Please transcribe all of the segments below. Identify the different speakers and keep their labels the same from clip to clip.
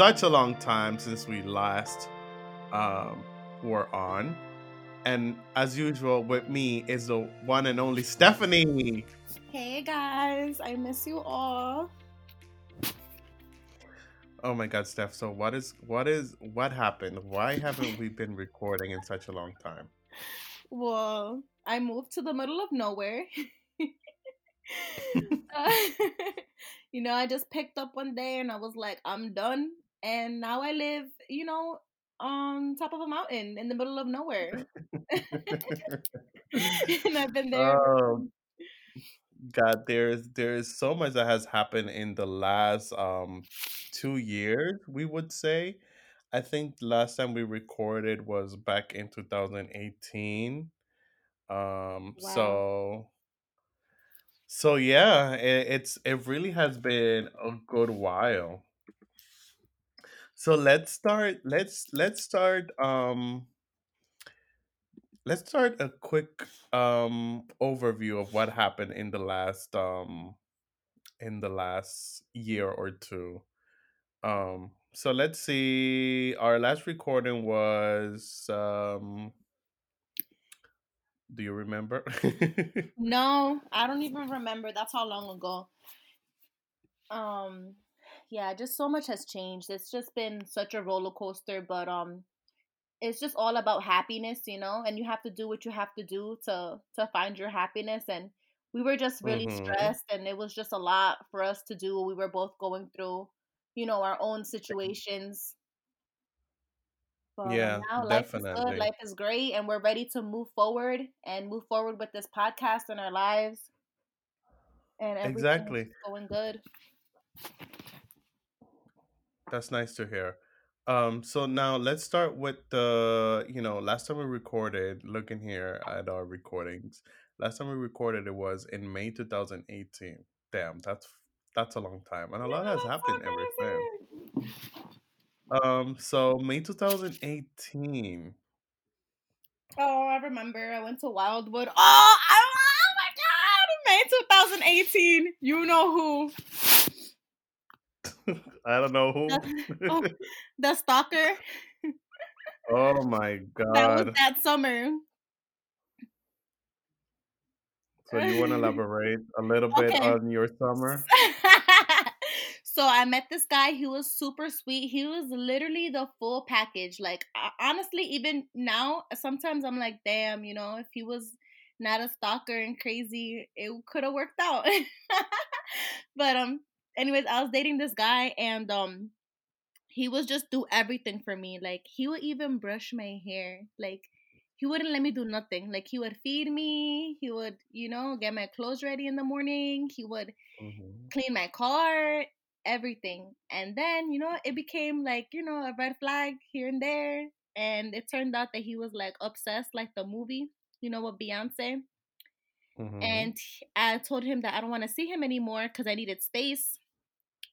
Speaker 1: such a long time since we last um, were on. And as usual, with me is the one and only Stephanie.
Speaker 2: Hey guys, I miss you all.
Speaker 1: Oh my god, Steph. So what is what is what happened? Why haven't we been recording in such a long time?
Speaker 2: Well, I moved to the middle of nowhere. uh, you know, I just picked up one day and I was like, I'm done. And now I live, you know, on top of a mountain in the middle of nowhere. and I've been there.
Speaker 1: Oh God, there's there's so much that has happened in the last um two years, we would say. I think last time we recorded was back in 2018. Um,
Speaker 2: Wow.
Speaker 1: so so yeah, it, it's it really has been a good while. So let's start. Let's let's start. Um, let's start a quick um overview of what happened in the last um in the last year or two. Um, so let's see. Our last recording was um. Do you remember?
Speaker 2: No, I don't even remember. That's how long ago. Um, yeah, just so much has changed. It's just been such a roller coaster, but um, it's just all about happiness, you know, and you have to do what you have to do to to find your happiness and we were just really
Speaker 1: mm-hmm.
Speaker 2: stressed and it was just a lot for us to do. We were both going through, you know, our own situations. But
Speaker 1: Yeah,
Speaker 2: now life is good,
Speaker 1: definitely.
Speaker 2: life is great, and we're ready to move forward and move forward with this podcast in our lives, and
Speaker 1: Exactly.
Speaker 2: going good.
Speaker 1: That's nice to hear. Um, so now let's start with the, you know, last time we recorded, looking here at our recordings. Last time we recorded it was in May 2018. Damn, that's that's a long time. And a lot has happened ever since.
Speaker 2: so.
Speaker 1: Um, so May 2018.
Speaker 2: Oh, I remember. I went to Wildwood. Oh, I, oh my God! May 2018. You know who?
Speaker 1: I don't know
Speaker 2: The,
Speaker 1: who.
Speaker 2: oh, the stalker.
Speaker 1: Oh my god.
Speaker 2: That was that summer.
Speaker 1: So you want to elaborate a little bit
Speaker 2: okay.
Speaker 1: on your summer?
Speaker 2: so I met this guy. He was super sweet. He was literally the full package. Like honestly, even now, sometimes I'm like, damn, you know, if he was not a stalker and crazy, it could have worked out. but um, anyways, I was dating this guy, and um, he was just do everything for me. Like he would even brush my hair. Like he wouldn't let me do nothing. Like he would feed me. He would, you know, get my clothes ready in the morning. He would
Speaker 1: hmm
Speaker 2: clean my car, everything. And then, you know, it became like, you know, a red flag here and there. And it turned out that he was like obsessed, like the movie, you know, with Beyonce.
Speaker 1: hmm
Speaker 2: And I told him that I don't want to see him anymore because I needed space.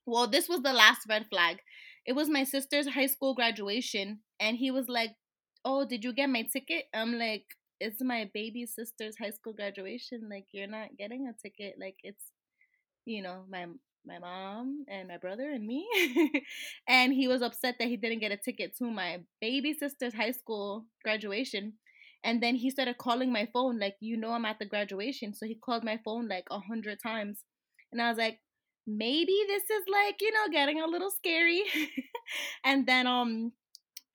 Speaker 2: Well, this was the last red flag. It was my sister's high school graduation. And he was like, Oh, did you get my ticket? I'm like, It's my baby sister's high school graduation. Like, you're not getting a ticket. Like, it's you know, my my mom and my brother and me. and he was upset that he didn't get a ticket to my baby sister's high school graduation. And then he started calling my phone, like, you know, I'm at the graduation. So he called my phone like a hundred times. And I was like, maybe this is like, you know, getting a little scary. and then um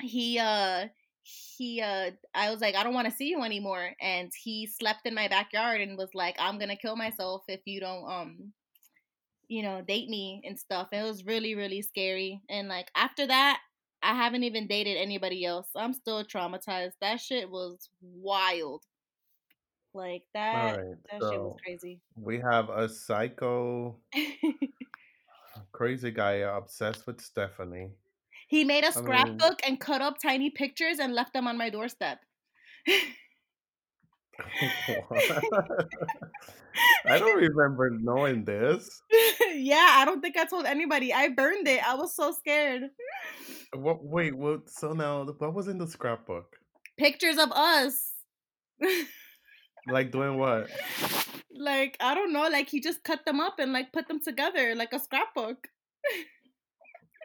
Speaker 2: he uh he uh I was like, I don't want to see you anymore. And he slept in my backyard and was like, I'm gonna kill myself if you don't um you know, date me and stuff. It was really, really scary. And like after that, I haven't even dated anybody else. I'm still traumatized. That shit was wild. Like that
Speaker 1: right.
Speaker 2: that shit was crazy.
Speaker 1: we have a psycho, crazy guy obsessed with Stephanie.
Speaker 2: he made a
Speaker 1: I mean,
Speaker 2: scrapbook and cut up tiny pictures and left them on my doorstep.
Speaker 1: I don't remember knowing this.
Speaker 2: yeah, I don't think I told anybody. I burned it. I was so scared.
Speaker 1: Uh, what? Wait. What? So now, what was in the scrapbook?
Speaker 2: Pictures of us.
Speaker 1: Like doing what?
Speaker 2: like I don't know, like he just cut them up and like put them together like a scrapbook.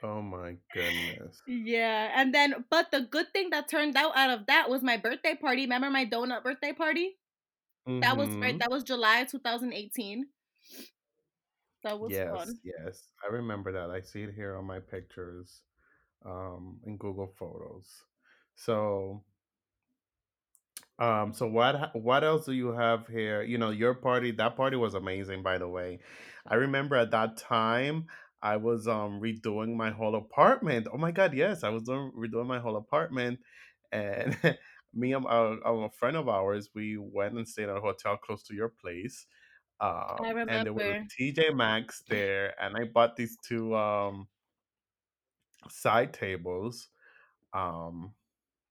Speaker 1: Oh my goodness.
Speaker 2: Yeah, and then but the good thing that turned out out of that was my birthday party. Remember my donut birthday party? That was right.
Speaker 1: Mm-hmm.
Speaker 2: That was July 2018. That was
Speaker 1: Yes,
Speaker 2: fun.
Speaker 1: yes. I remember that. I see it here on my pictures, um, in Google Photos. So, um, so what what else do you have here? You know, your party, that party was amazing, by the way. I remember at that time I was um redoing my whole apartment. Oh my God, yes, I was doing redoing my whole apartment, and me and a, a friend of ours, we went and stayed at a hotel close to your place.
Speaker 2: I
Speaker 1: Um, and there was
Speaker 2: remember.
Speaker 1: TJ Maxx there, and I bought these two um side tables. Um,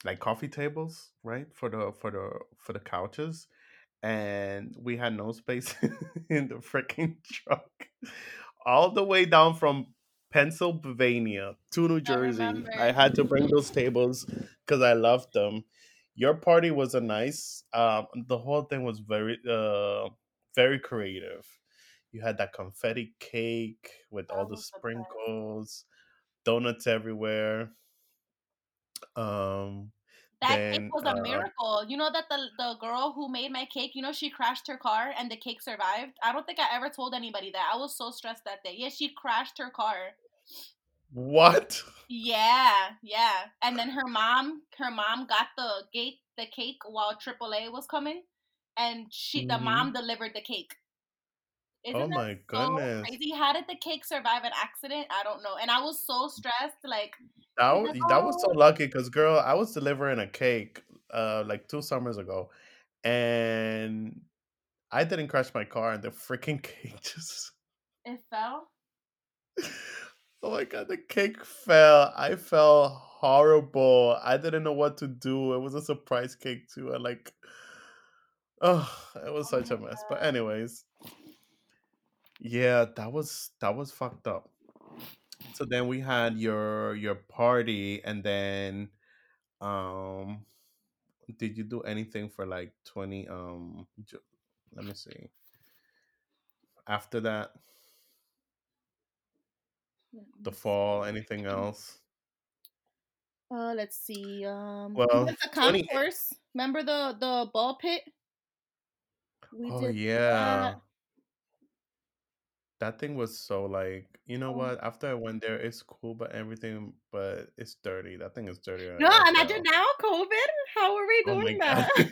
Speaker 1: like coffee tables, right? For the for the for the couches. And we had no space in the freaking truck. All the way down from Pennsylvania to New Jersey. I
Speaker 2: remember.
Speaker 1: had to bring those tables because I loved them. Your party was a nice um the whole thing was very uh very creative. You had that confetti cake with all
Speaker 2: That
Speaker 1: the
Speaker 2: the
Speaker 1: sprinkles, donuts everywhere. Um
Speaker 2: That cake
Speaker 1: then
Speaker 2: was a
Speaker 1: uh
Speaker 2: miracle. You know that the the girl who made my cake, you know, she crashed her car and the cake survived. I don't think I ever told anybody that. I was so stressed that day. Yeah, she crashed her car.
Speaker 1: what?
Speaker 2: Yeah, yeah. And then her mom, her mom got the gate the cake while AAA was coming, and she the
Speaker 1: hmm
Speaker 2: mom delivered the cake.
Speaker 1: Oh
Speaker 2: Isn't that
Speaker 1: my
Speaker 2: so
Speaker 1: goodness.
Speaker 2: crazy? How did the cake survive an accident? I don't know. And I was so stressed. Like
Speaker 1: That
Speaker 2: was
Speaker 1: that was so
Speaker 2: oh,
Speaker 1: lucky because girl, I was delivering a cake uh like two summers ago, and I didn't crash my car, and the freaking cake just
Speaker 2: it fell.
Speaker 1: oh my god, the cake fell. I felt horrible. I didn't know what to do. It was a surprise cake too, and like oh, it was
Speaker 2: Oh
Speaker 1: such a mess. But anyways, yeah, that was that was fucked up. So then we had your your party, and then um, did you do anything for like twenty? Um, Ju- let me see. After that,
Speaker 2: Let
Speaker 1: the
Speaker 2: me
Speaker 1: fall,
Speaker 2: see.
Speaker 1: anything else?
Speaker 2: Uh, let's see. Um, we
Speaker 1: Well,
Speaker 2: went to
Speaker 1: twenty.
Speaker 2: concourse. Remember the the ball pit? We
Speaker 1: Oh
Speaker 2: did
Speaker 1: yeah, that thing was so like you know
Speaker 2: Oh.
Speaker 1: what? After I went there, it's cool, but everything, but it's dirty. That thing is dirty
Speaker 2: No, imagine now, COVID. How are we
Speaker 1: Oh
Speaker 2: doing
Speaker 1: god.
Speaker 2: that?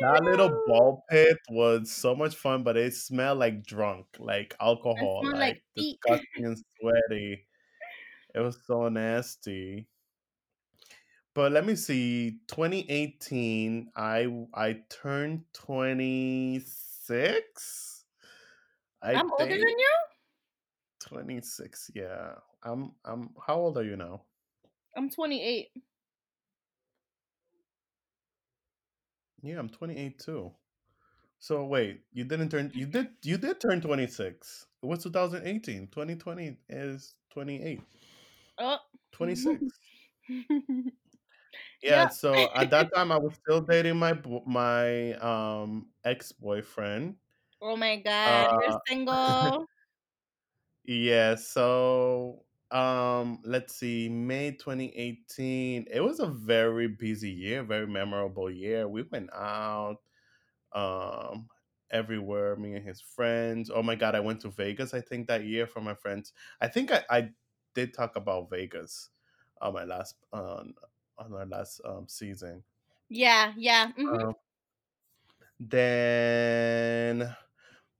Speaker 1: That little ball pit was so much fun, but it smelled like drunk, like alcohol,
Speaker 2: like
Speaker 1: like disgusting and sweaty. It was so nasty. But let me see. 2018, I I turned 26. I
Speaker 2: I'm older than you.
Speaker 1: 26. Yeah. I'm I'm how old are you now?
Speaker 2: I'm 28.
Speaker 1: Yeah, I'm 28 too. So wait, you didn't turn you did you did turn 26. It was 2018. 2020 is 28.
Speaker 2: Oh.
Speaker 1: 26. Yeah,
Speaker 2: yeah.
Speaker 1: so at that time I was still dating my my um ex-boyfriend.
Speaker 2: Oh my god, you're
Speaker 1: Uh
Speaker 2: single.
Speaker 1: yeah, so um let's see, May 2018. It was a very busy year, very memorable year. We went out um everywhere, me and his friends. Oh my god, I went to Vegas I think that year for my friends. I think I, I did talk about Vegas on my last on on our last um season.
Speaker 2: Yeah, yeah. hmm
Speaker 1: Um, then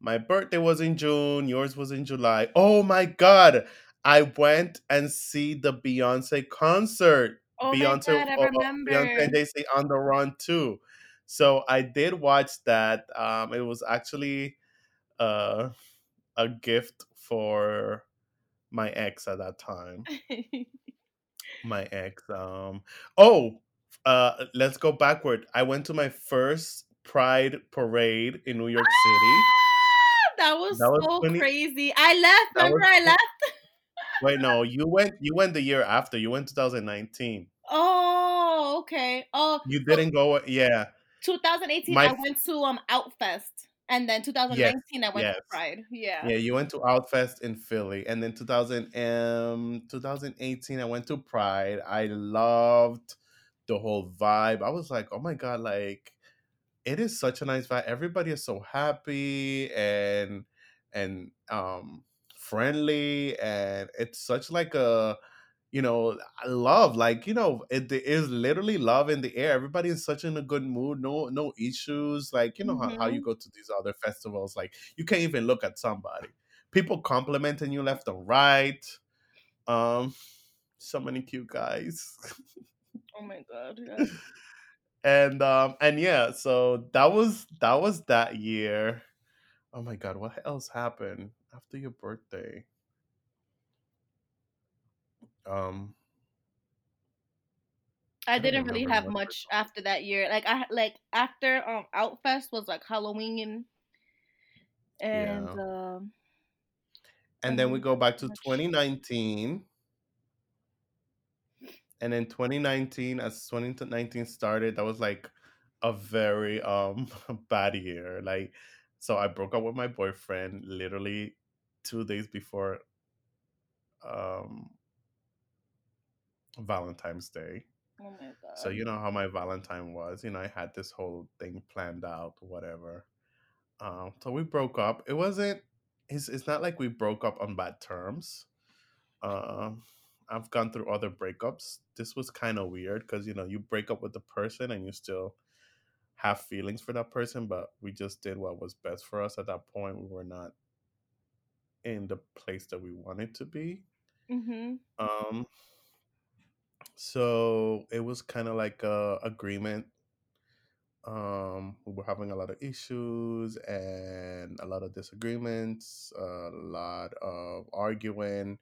Speaker 1: my birthday was in June, yours was in July. Oh my god. I went and see the Beyonce concert.
Speaker 2: Oh my
Speaker 1: Beyonce
Speaker 2: god, I
Speaker 1: uh, Beyonce and Jay-Z on the run too. So I did watch that. Um it was actually uh a gift for my ex at that time. My ex. Um oh, uh let's go backward. I went to my first Pride parade in New York City.
Speaker 2: That was
Speaker 1: That was
Speaker 2: so
Speaker 1: 20
Speaker 2: crazy. I left.
Speaker 1: that
Speaker 2: Remember,
Speaker 1: was
Speaker 2: I left.
Speaker 1: wait, no, you went you went the year after. You went 2019.
Speaker 2: Oh, okay. Oh,
Speaker 1: You didn't go yeah.
Speaker 2: 2018,
Speaker 1: My
Speaker 2: I went to um Outfest, and then
Speaker 1: yes,
Speaker 2: 2019, I went to. Pride. Yeah.
Speaker 1: Yeah, you went to Outfest in Philly, and then 2000 um 2018 I went to Pride. I loved the whole vibe. I was like, "Oh my god, like it is such a nice vibe. Everybody is so happy and and um friendly and it's such like a you know love like you know it is literally love in the air everybody is such in a good mood no no issues like you know how, how you
Speaker 2: Mhm.
Speaker 1: go to these other festivals like you can't even look at somebody people complimenting you left and right um so many cute guys
Speaker 2: Oh my god. Yeah.
Speaker 1: and um and yeah so that was that was that year oh my god what else happened after your birthday um
Speaker 2: I
Speaker 1: i
Speaker 2: didn't really have
Speaker 1: much
Speaker 2: after that year. Like I like after um Outfest was like Halloween and
Speaker 1: yeah
Speaker 2: um
Speaker 1: and then we go back to
Speaker 2: much.
Speaker 1: 2019 and in 2019 as 2019 started that was like a very um bad year. Like so i broke up with my boyfriend literally two days before um valentine's day.
Speaker 2: Oh my God.
Speaker 1: so you know how my valentine was you know i had this whole thing planned out whatever. Um so we broke up. It wasn't it's, it's not like we broke up on bad terms. Um i've gone through other breakups this was kind of weird because you know you break up with the person and you still have feelings for that person, but we just did what was best for us at that point. We were not in the place that we wanted to be.
Speaker 2: Mhm.
Speaker 1: Um, so it was kind of like a agreement. Um, we were having a lot of issues and a lot of disagreements, a lot of arguing,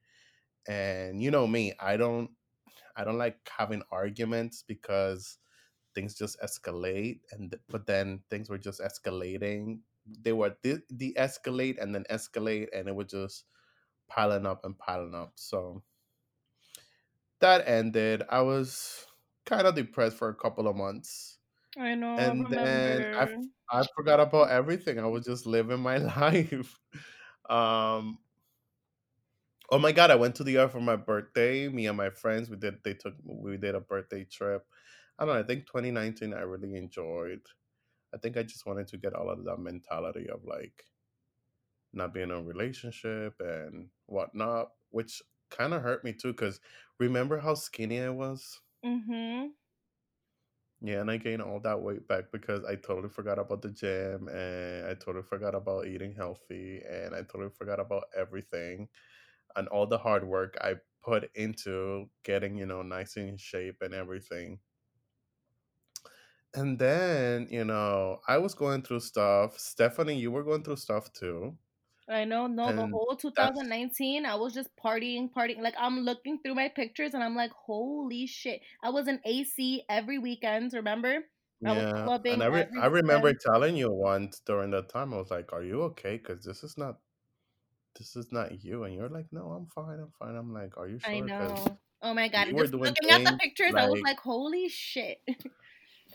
Speaker 1: and you know me, I don't, I don't like having arguments because things just escalate and but then things were just escalating they were de- de-escalate and then escalate and it was just piling up and piling up so that ended i was kind of depressed for a couple of months
Speaker 2: I know. I
Speaker 1: and then i
Speaker 2: remember.
Speaker 1: f- i forgot about everything i was just living my life um oh my god i went to the yard for my birthday me and my friends we did they took we did a birthday trip i don't know i think 2019 i really enjoyed I think I just wanted to get all of that mentality of like not being in a relationship and whatnot, which kind of hurt me too. Because remember how skinny I was?
Speaker 2: Mm-hmm.
Speaker 1: Yeah, and I gained all that weight back because I totally forgot about the gym and I totally forgot about eating healthy and I totally forgot about everything and all the hard work I put into getting, you know, nice in shape and everything. And then, you know, I was going through stuff. Stephanie, you were going through stuff too.
Speaker 2: I know. No, the
Speaker 1: And
Speaker 2: whole
Speaker 1: that's
Speaker 2: 2019, I was just partying, partying. Like I'm looking through my pictures and I'm like, holy shit! I was in AC every weekend. Remember? I was
Speaker 1: yeah, and I re I remember telling you once during that time, I was like, "Are you okay? Because this is not this is not you." And you're like, "No, I'm fine, I'm fine." I'm like, "Are you sure? Because
Speaker 2: know. Oh my god! Just looking at the pictures, I was
Speaker 1: like
Speaker 2: like, holy shit!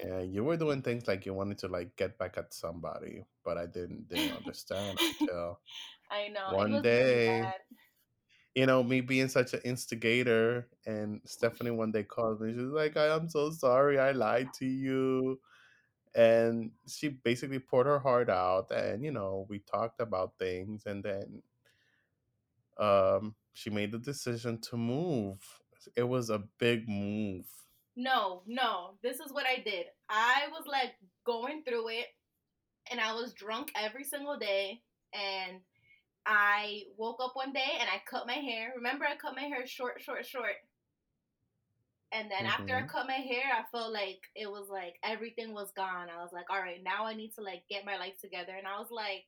Speaker 1: yeah, you were doing things like you wanted to like get back at somebody, but I didn't didn't understand until
Speaker 2: I know.
Speaker 1: One
Speaker 2: was really
Speaker 1: day, you know, me being such an instigator, and Stephanie one day called me. She's like, "I am so sorry, I lied to you." and she basically poured her heart out and you know we talked about things and then um she made the decision to move it was a big move
Speaker 2: No, no. This is what I did. I was like going through it and I was drunk every single day and I woke up one day and I cut my hair. Remember I cut my hair short, short, short. And then after I
Speaker 1: hmm
Speaker 2: cut my hair, I felt like it was like everything was gone. I was like, all right, now I need to like get my life together. And I was like,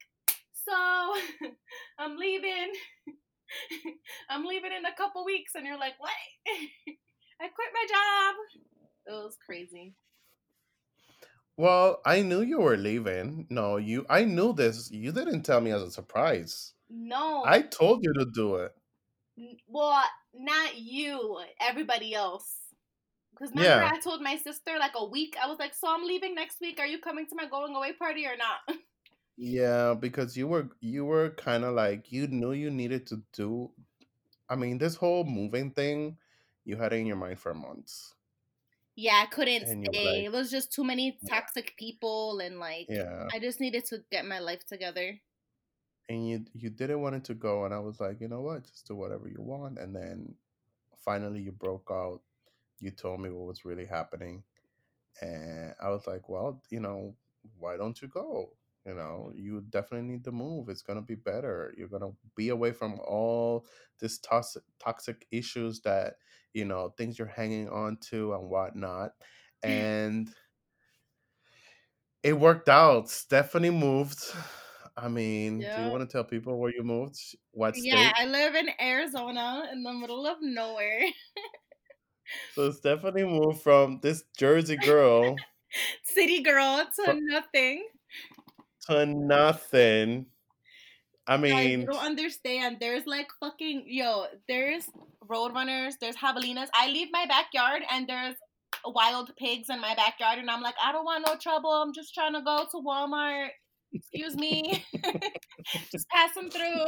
Speaker 2: so I'm leaving. I'm leaving in a couple weeks. And you're like, what? I quit my job. It was crazy.
Speaker 1: well i knew you were leaving no you i knew this you didn't tell me as a surprise
Speaker 2: No,
Speaker 1: i told you to do it
Speaker 2: Well, uh, not you. Everybody else. Because remember,
Speaker 1: Yeah,
Speaker 2: I told my sister like a week. I was like, "So I'm leaving next week. Are you coming to my going away party or not?"
Speaker 1: yeah, because you were you were kind of like you knew you needed to do. I mean, this whole moving thing, you had it in your mind for months,
Speaker 2: yeah, I couldn't
Speaker 1: and you were
Speaker 2: stay.
Speaker 1: like,
Speaker 2: It was just too many toxic people, and like
Speaker 1: yeah,
Speaker 2: I just needed to get my life together.
Speaker 1: and you you didn't want it to go, and I was like, you know what, just do whatever you want, and then finally you broke out. You told me what was really happening, And I was like, well, you know, why don't you go? You know, you definitely need to move. It's going to be better. You're going to be away from all this toxic, toxic issues that, you know, things you're hanging on to and whatnot. And it worked out. Stephanie moved. I mean, do you want to tell people where you moved? What state? Yeah.
Speaker 2: I live in Arizona in the middle of nowhere.
Speaker 1: So Stephanie moved from this Jersey girl
Speaker 2: City girl to
Speaker 1: fro-
Speaker 2: nothing.
Speaker 1: To nothing. I
Speaker 2: mean,
Speaker 1: mean,
Speaker 2: don't understand. There's like fucking yo, there's roadrunners, there's javelinas. I leave my backyard and there's wild pigs in my backyard and I'm like, I don't want no trouble. I'm just trying to go to Walmart. Excuse me. just passing through.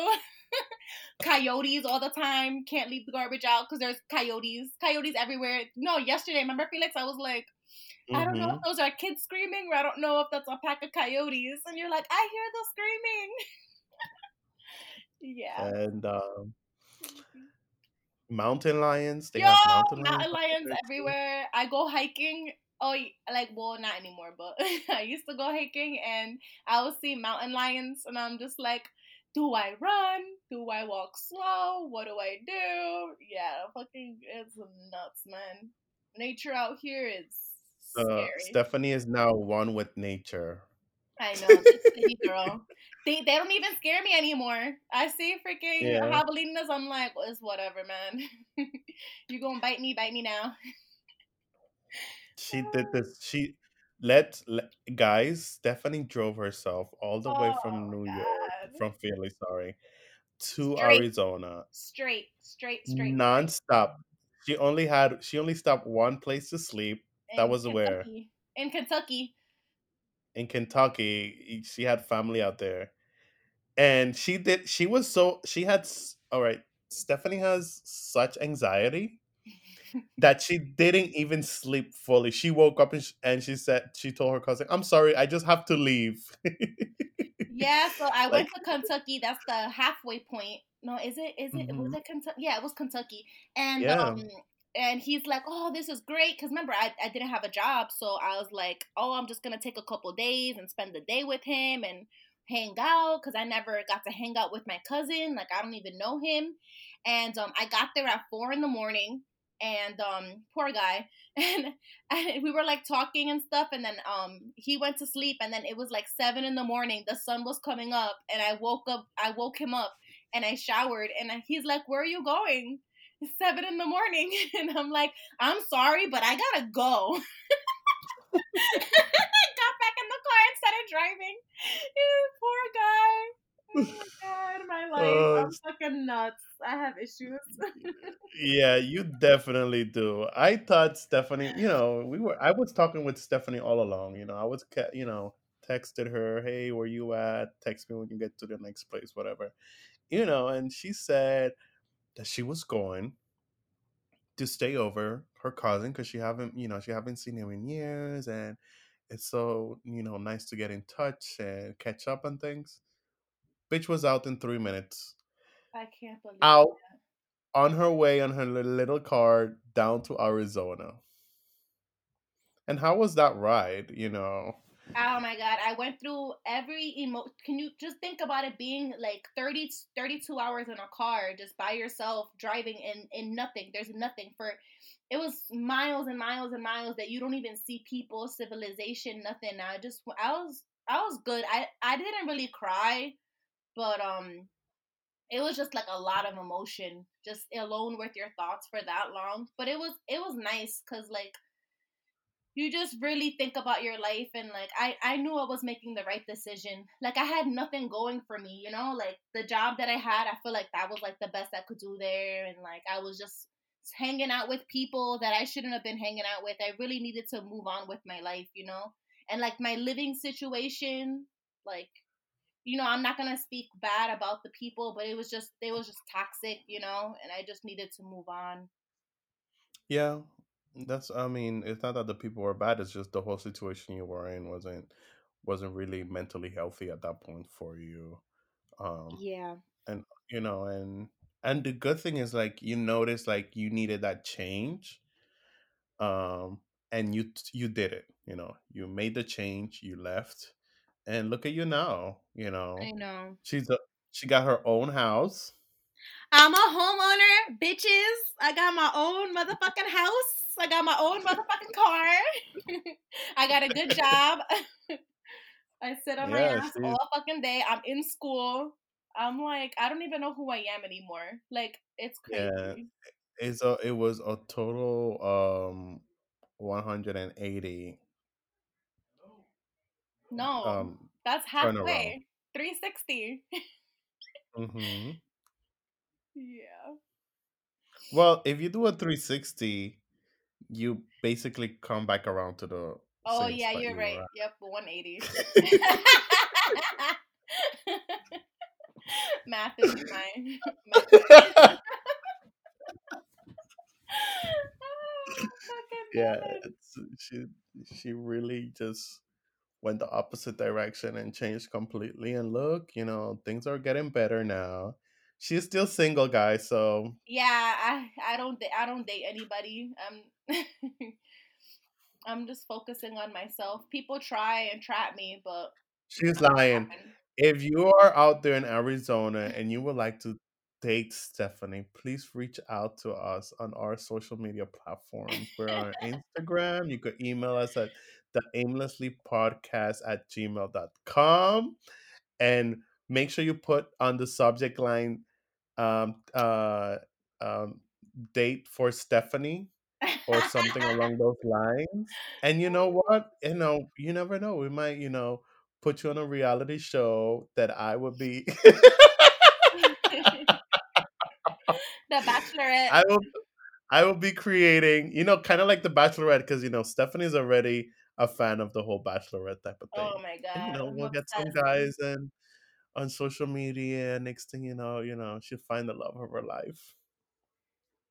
Speaker 2: coyotes all the time. Can't leave the garbage out because there's coyotes. Coyotes everywhere. No, yesterday, remember Felix? I was like, I don't know if
Speaker 1: mhm.
Speaker 2: those are kids screaming or I don't know if that's a pack of coyotes. And you're like, I hear the screaming. yeah.
Speaker 1: and um, mountain lions. They
Speaker 2: Yo,
Speaker 1: have mountain lions
Speaker 2: mountain
Speaker 1: up
Speaker 2: lions everywhere. I go hiking. Oh, like well, not anymore, but I used to go hiking and I would see mountain lions, and I'm just like, do I run? Do I walk slow? What do I do? Yeah, fucking, it's nuts, man. Nature out here is
Speaker 1: Uh. Stephanie is now one with nature.
Speaker 2: I know, city girl. They they don't even scare me anymore. I see freaking
Speaker 1: Yeah,
Speaker 2: javelinas. I'm like, well, it's whatever, man. you gonna bite me? Bite me now.
Speaker 1: she did this. She let, let guys. Stephanie drove herself all the way
Speaker 2: Oh
Speaker 1: from New York, from Philly, sorry, to
Speaker 2: Straight,
Speaker 1: Arizona,
Speaker 2: straight, straight, straight.
Speaker 1: nonstop. She only had. She only stopped one place to sleep. That was where
Speaker 2: In Kentucky.
Speaker 1: in Kentucky. She had family out there. and she did she was so she had all right stephanie has such anxiety that she didn't even sleep fully she woke up and, sh- and she said she told her cousin i'm sorry i just have to leave
Speaker 2: Yeah, so I
Speaker 1: like
Speaker 2: went to Kentucky. That's the halfway point. No, is it? Is it? Was
Speaker 1: mhm,
Speaker 2: it Kentucky? Yeah, it was Kentucky. And
Speaker 1: yeah
Speaker 2: um, and he's like, "Oh, this is great." Because remember, I I didn't have a job, so I was like, "Oh, I'm just gonna take a couple days and spend the day with him and hang out." Because I never got to hang out with my cousin. Like I don't even know him. And um, I got there at four in the morning. And um, poor guy, and, and we were like talking and stuff and then um he went to sleep and then it was like seven in the morning the sun was coming up and i woke up i woke him up and i showered and he's like where are you going seven in the morning and i'm like i'm sorry but i gotta go. Got back in the car and started driving. Poor guy. Oh my god my life.
Speaker 1: Uh,
Speaker 2: i'm fucking nuts. I have issues.
Speaker 1: Yeah you definitely do. I thought stephanie you know we were i was talking with stephanie all along you know i was you know texted her hey where you at? Text me when you get to the next place whatever. You know and she said that she was going to stay over her cousin because she haven't you know she haven't seen him in years and it's so you know nice to get in touch and catch up on things. Bitch was out in three minutes.
Speaker 2: I can't believe
Speaker 1: out on her way on her little car down to arizona. And how was that ride you know
Speaker 2: Oh my god, I went through every emo. Can you just think about it being like 30, 32 hours in a car just by yourself driving in in nothing. There's nothing for it was miles and miles and miles that you don't even see people, civilization, nothing. I just I was I was good. I I didn't really cry, but um it was just like a lot of emotion just alone with your thoughts for that long. But it was it was nice cuz like you just really think about your life and like I I knew I was making the right decision. Like I had nothing going for me, you know? Like the job that I had, I feel like that was like the best I could do there and like I was just hanging out with people that I shouldn't have been hanging out with. I really needed to move on with my life, you know? And like my living situation, like you know, I'm not gonna speak bad about the people, but it was just they was just toxic, you know, and I just needed to move on.
Speaker 1: Yeah, that's. I mean, it's not that the people were bad. It's just the whole situation you were in wasn't wasn't really mentally healthy at that point for you. Um,
Speaker 2: Yeah.
Speaker 1: and you know, and and the good thing is like you noticed like you needed that change. Um, and you you did it. You know, you made the change. You left, and look at you now. You know.
Speaker 2: I
Speaker 1: know, she's a she got her own house.
Speaker 2: I'm a homeowner, bitches. I got my own motherfucking house. I got my own motherfucking car. I got a good job. I sit on my
Speaker 1: Yeah,
Speaker 2: ass
Speaker 1: she's
Speaker 2: all fucking day. I'm in school. I'm like, I don't even know who I am anymore. Like, it's crazy. yeah.
Speaker 1: It's a it was a total um 180
Speaker 2: No,
Speaker 1: um
Speaker 2: that's halfway. 360.
Speaker 1: hmm
Speaker 2: yeah.
Speaker 1: Well, if you do a 360, you basically come back around to the
Speaker 2: Oh,
Speaker 1: same
Speaker 2: yeah,
Speaker 1: spot
Speaker 2: you're
Speaker 1: you
Speaker 2: right.
Speaker 1: were
Speaker 2: Yep, 180. Math is thing.
Speaker 1: at.
Speaker 2: oh, fucking
Speaker 1: yeah,
Speaker 2: love it.
Speaker 1: it's, she she really just went the opposite direction and changed completely. And look, you know, things are getting better now. She's still single, guys. So
Speaker 2: Yeah, I I don't I don't date anybody. I'm I'm just focusing on myself. People try and trap me, but
Speaker 1: she's lying. If you are out there in Arizona and you would like to date Stephanie, please reach out to us on our social media platforms. We're on Instagram. You could email us at the aimlessly podcast at gmail dot com, and make sure you put on the subject line um, uh, um, date for Stephanie or something along those lines. And you know what? You know, you never know. We might, you know, put you on a reality show that I would be
Speaker 2: the Bachelorette.
Speaker 1: I will I will be creating, you know, kind of like the Bachelorette, because you know, Stephanie's already a fan of the whole Bachelorette type of thing.
Speaker 2: Oh
Speaker 1: thing.
Speaker 2: my
Speaker 1: And you know, we'll get some guys and on social media, next thing you know, you know, she'll find the love of her life.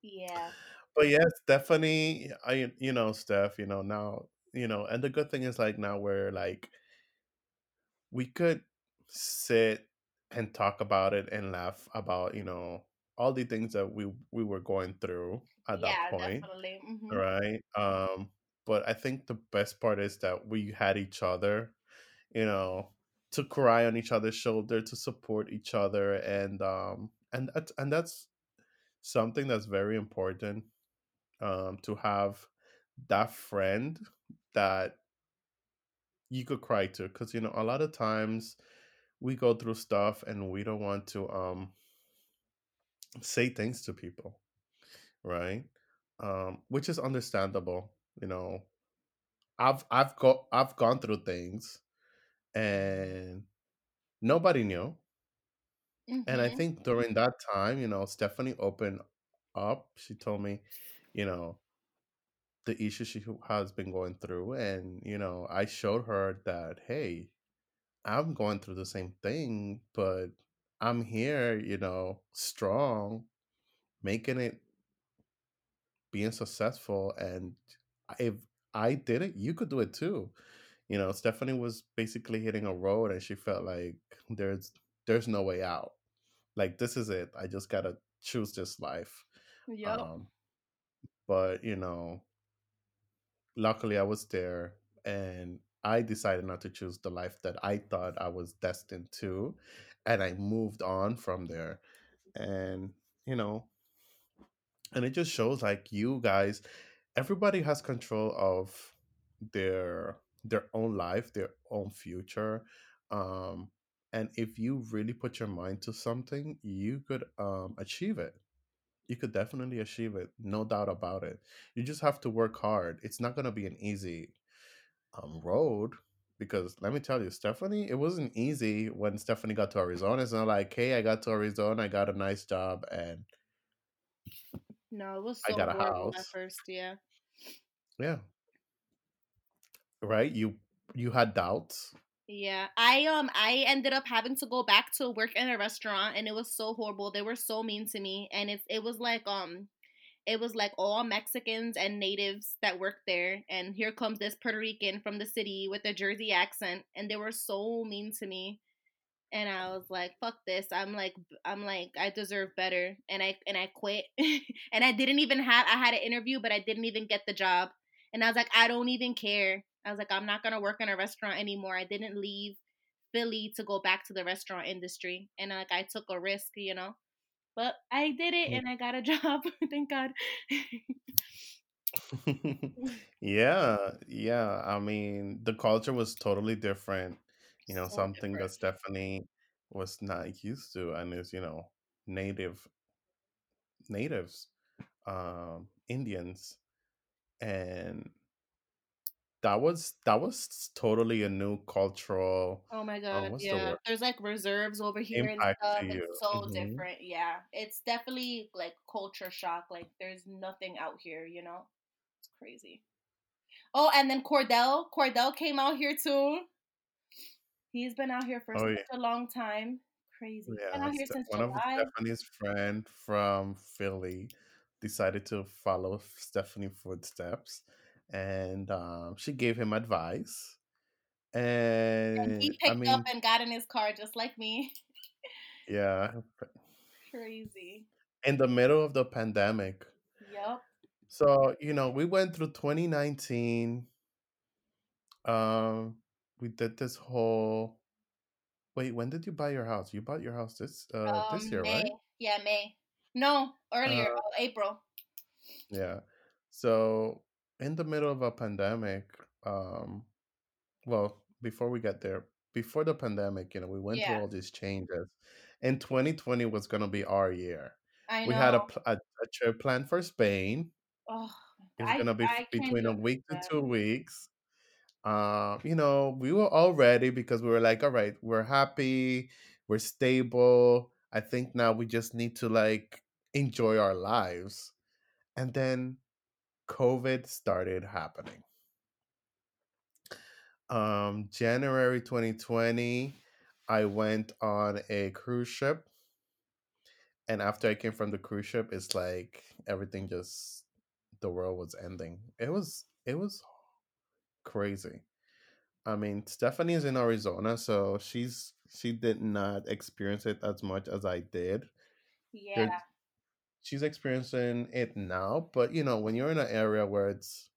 Speaker 2: Yeah,
Speaker 1: But yes, Stephanie, I you know, Steph, you know, now, you know, and the good thing is like now we're like we could sit and talk about it and laugh about you know all the things that we we were going through at that point
Speaker 2: definitely. hmm
Speaker 1: right um but i think the best part is that we had each other you know to cry on each other's shoulder to support each other and um and and that's something that's very important um to have that friend that you could cry to because you know a lot of times we go through stuff and we don't want to um say things to people right? Um which is understandable you know. I've i've got i've gone through things and nobody knew. And i
Speaker 2: hmm
Speaker 1: think during that time you know stephanie opened up. She told me you know the issue she has been going through and you know i showed her that hey i'm going through the same thing but i'm here you know strong making it being successful and if i did it you could do it too you know stephanie was basically hitting a road and she felt like there's there's no way out. Like this is it. I just gotta choose this life.
Speaker 2: Yep.
Speaker 1: um but you know luckily i was there and i decided not to choose the life that i thought i was destined to and i moved on from there. And you know and it just shows like you guys everybody has control of their their own life their own future um and if you really put your mind to something you could um achieve it you could definitely achieve it no doubt about it you just have to work hard it's not going to be an easy um road because let me tell you stephanie it wasn't easy when stephanie got to arizona it's not like hey i got to arizona i got a nice job and
Speaker 2: No, it was
Speaker 1: I got a house.
Speaker 2: first. Yeah.
Speaker 1: Yeah, right. You you had doubts.
Speaker 2: Yeah, I um I ended up having to go back to work in a restaurant and it was so horrible. They were so mean to me and it it was like um it was like all Mexicans and natives that worked there and here comes this Puerto Rican from the city with a Jersey accent and they were so mean to me and I was like fuck this. I'm like I'm like I deserve better and I and I quit. and I didn't even have I had an interview but I didn't even get the job. And I was like I don't even care. I was like I'm not going to work in a restaurant anymore. I didn't leave Philly to go back to the restaurant industry and like I took a risk, you know. But I did it
Speaker 1: Mm.
Speaker 2: and I got a job. Thank God.
Speaker 1: yeah, yeah. I mean, the culture was totally different. You know,
Speaker 2: so
Speaker 1: something
Speaker 2: different.
Speaker 1: that Stephanie was not used to, and is you know native natives, um, Indians, and that was that was totally a new cultural.
Speaker 2: Oh my
Speaker 1: Uh,
Speaker 2: god,
Speaker 1: the
Speaker 2: yeah.
Speaker 1: word?
Speaker 2: There's like reserves over here and
Speaker 1: Impact to
Speaker 2: stuff. It's so
Speaker 1: hmm
Speaker 2: different. Yeah. It's definitely like culture shock. Like there's nothing out here, you know? It's crazy. Oh, and then Cordell. Cordell came out here too. He's been out here for
Speaker 1: Oh
Speaker 2: such
Speaker 1: yeah,
Speaker 2: a long time. Crazy.
Speaker 1: Yeah.
Speaker 2: out here since
Speaker 1: one of
Speaker 2: July.
Speaker 1: Stephanie's friend from Philly decided to follow Stephanie footsteps, and um, she gave him advice.
Speaker 2: And
Speaker 1: And
Speaker 2: he
Speaker 1: I
Speaker 2: picked up and got in his car just like me.
Speaker 1: yeah,
Speaker 2: Crazy.
Speaker 1: in the middle of the pandemic.
Speaker 2: Yup.
Speaker 1: So you know, we went through 2019. Um, we did this whole. Wait, when did you buy your house? You bought your house this uh this
Speaker 2: Um,
Speaker 1: year,
Speaker 2: May.
Speaker 1: right?
Speaker 2: Yeah, May. No, earlier,
Speaker 1: Uh,
Speaker 2: April.
Speaker 1: yeah. So in the middle of a pandemic, um, well, before we get there, before the pandemic, you know, we went through
Speaker 2: Yeah,
Speaker 1: all these changes, and 2020 was gonna be our year.
Speaker 2: I
Speaker 1: We had a
Speaker 2: know.
Speaker 1: pl- a, a trip planned for Spain.
Speaker 2: Oh,
Speaker 1: It was
Speaker 2: I
Speaker 1: gonna be f-
Speaker 2: I can't
Speaker 1: between a week to two weeks. Uh, you know, we were all ready because we were like, all right, we're happy, we're stable. I think now we just need to like enjoy our lives. And then COVID started happening. Um, January 2020, I went on a cruise ship. And after I came from the cruise ship, it's like everything just the world was ending. It was it was crazy. I mean, Stephanie is in Arizona, so she's she did not experience it as much as I did. There,
Speaker 2: Yeah,
Speaker 1: she's experiencing it now, but you know, when you're in an area where it's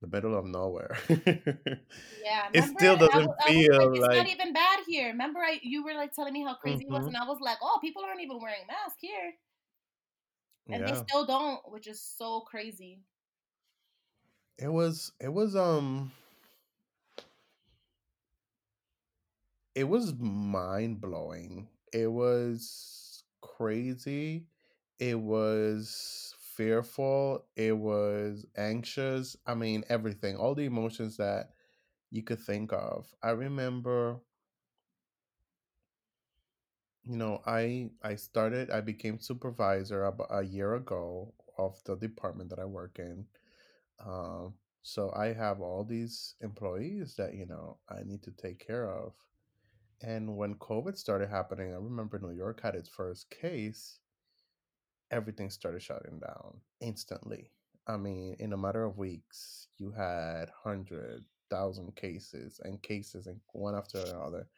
Speaker 1: the middle of nowhere,
Speaker 2: yeah.
Speaker 1: it still doesn't
Speaker 2: was I was like,
Speaker 1: feel
Speaker 2: it's not even bad here. Remember, I you were like telling me how crazy it was,
Speaker 1: hmm
Speaker 2: and I was like, oh, people aren't even wearing masks here, and they still don't, which is so crazy.
Speaker 1: it was. It was. Um, it was mind blowing. It was crazy. It was fearful. It was anxious. I mean, everything, all the emotions that you could think of. I remember, you know, I I started. I became supervisor about a year ago of the department that I work in. Um, so I have all these employees that you know I need to take care of. And when COVID started happening, I remember New York had its first case, everything started shutting down instantly. I mean, in a matter of weeks, you had hundred thousand cases and cases and one after another.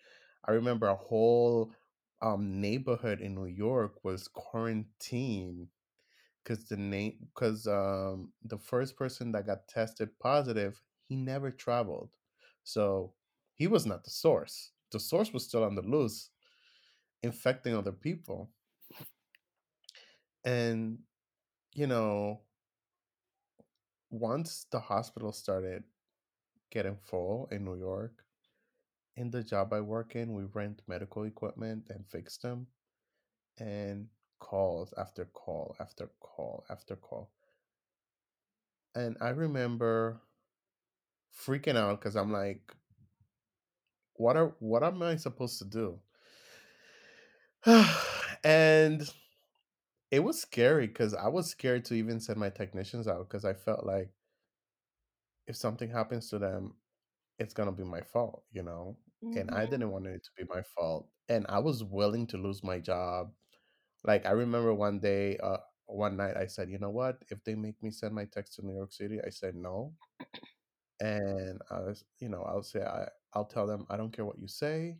Speaker 1: I remember a whole um, neighborhood in New York was quarantined because the name because um, the first person that got tested positive, he never traveled, so he was not the source. The source was still on the loose, infecting other people. And, you know, once the hospital started getting full in New York, in the job I work in, we rent medical equipment and fix them. And calls after call after call after call. And I remember freaking out because I'm like, what are what am I supposed to do? and it was scary because I was scared to even send my technicians out because I felt like if something happens to them, it's gonna be my fault, you know? And I
Speaker 2: Mhm.
Speaker 1: didn't want it to be my fault. And I was willing to lose my job. Like I remember one day, uh, one night I said, you know what? If they make me send my text to New York City, I said no. And I was, you know, I'll say I, I'll tell them I don't care what you say.